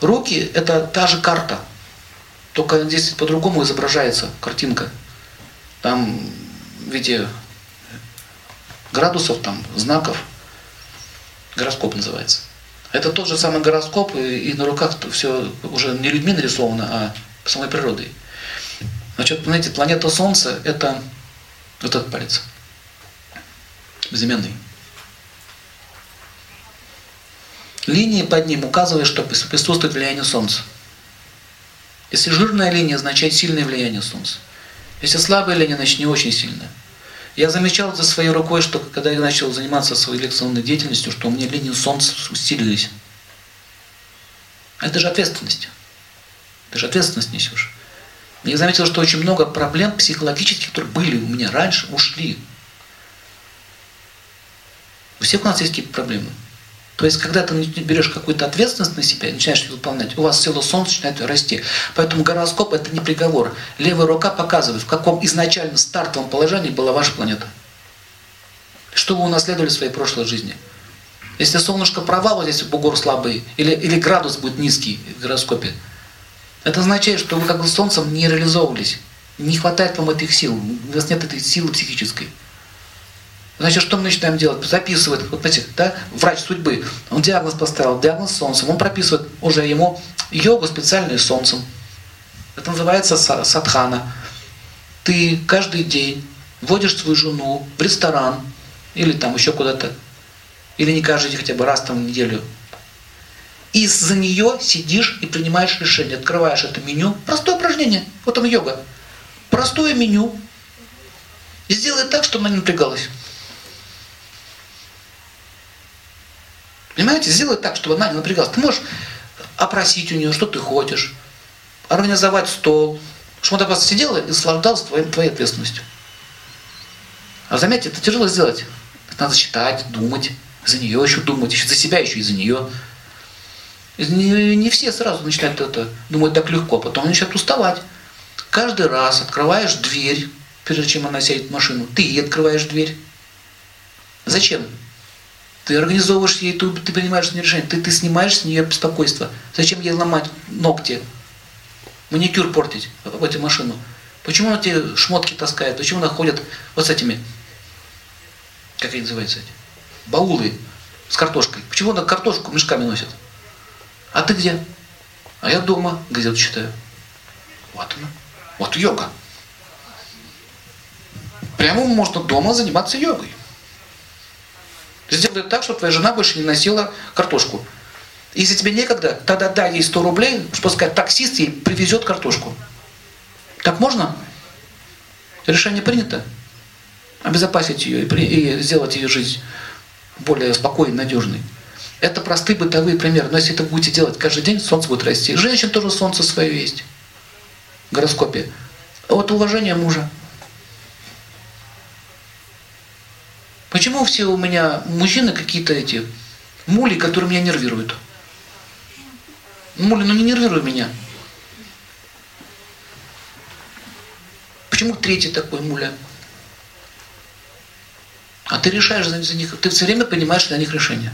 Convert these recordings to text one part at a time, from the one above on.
Руки – это та же карта, только здесь по-другому изображается картинка. Там в виде градусов, там, знаков. Гороскоп называется. Это тот же самый гороскоп, и, и на руках все уже не людьми нарисовано, а самой природой. Значит, знаете, планета Солнце – это этот палец. Безымянный. Линии под ним указывают, что присутствует влияние Солнца. Если жирная линия, означает сильное влияние Солнца. Если слабая линия, значит не очень сильная. Я замечал за своей рукой, что когда я начал заниматься своей лекционной деятельностью, что у меня линии Солнца усилились. Это же ответственность. Ты же ответственность несешь. Я заметил, что очень много проблем психологических, которые были у меня раньше, ушли. У всех у нас есть какие-то проблемы. То есть, когда ты берешь какую-то ответственность на себя начинаешь ее выполнять, у вас сила солнца начинает расти. Поэтому гороскоп – это не приговор. Левая рука показывает, в каком изначально стартовом положении была ваша планета. Что вы унаследовали в своей прошлой жизни. Если солнышко провал, здесь бугор слабый, или, или градус будет низкий в гороскопе, это означает, что вы как бы солнцем не реализовывались. Не хватает вам этих сил. У вас нет этой силы психической. Значит, что мы начинаем делать? Записывает, вот знаете, да, врач судьбы, он диагноз поставил, диагноз солнцем, он прописывает уже ему йогу специальную солнцем. Это называется садхана. Ты каждый день водишь свою жену в ресторан или там еще куда-то, или не каждый день, хотя бы раз там в неделю. И за нее сидишь и принимаешь решение, открываешь это меню. Простое упражнение, вот он йога. Простое меню. И сделай так, чтобы она не напрягалась. Понимаете, сделай так, чтобы она не напрягалась. Ты можешь опросить у нее, что ты хочешь, организовать стол, чтобы она просто сидела и наслаждалась твоей, твоей ответственностью. А заметьте, это тяжело сделать. Надо считать, думать, за нее еще думать, еще за себя еще и за нее. Не, не все сразу начинают это думать так легко, потом они начинают уставать. Каждый раз открываешь дверь, прежде чем она сядет в машину, ты ей открываешь дверь. Зачем? Ты организовываешь ей, ты, ты принимаешь решение, ты, ты снимаешь с нее беспокойство. Зачем ей ломать ногти, маникюр портить в эту машину? Почему она эти шмотки таскает? Почему она ходит вот с этими, как они называются эти, баулы с картошкой? Почему она картошку мешками носит? А ты где? А я дома газету читаю. Вот она. Вот йога. Прямо можно дома заниматься йогой. Сделай так, чтобы твоя жена больше не носила картошку. Если тебе некогда, тогда дай ей 100 рублей, чтобы сказать, таксист ей привезет картошку. Так можно? Решение принято. Обезопасить ее и, сделать ее жизнь более спокойной, надежной. Это простые бытовые примеры. Но если это будете делать каждый день, солнце будет расти. Женщин тоже солнце свое есть в гороскопе. Вот уважение мужа. Почему все у меня мужчины какие-то эти мули, которые меня нервируют? Мули, ну не нервируй меня. Почему третий такой муля? А ты решаешь за, них, ты все время принимаешь для них решение.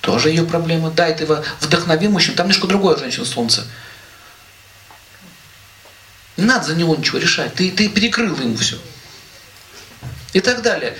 Тоже ее проблема. Дай ты его вдохнови мужчин, там немножко другое женщина солнце. Не надо за него ничего решать. Ты, ты перекрыл ему все. И так далее.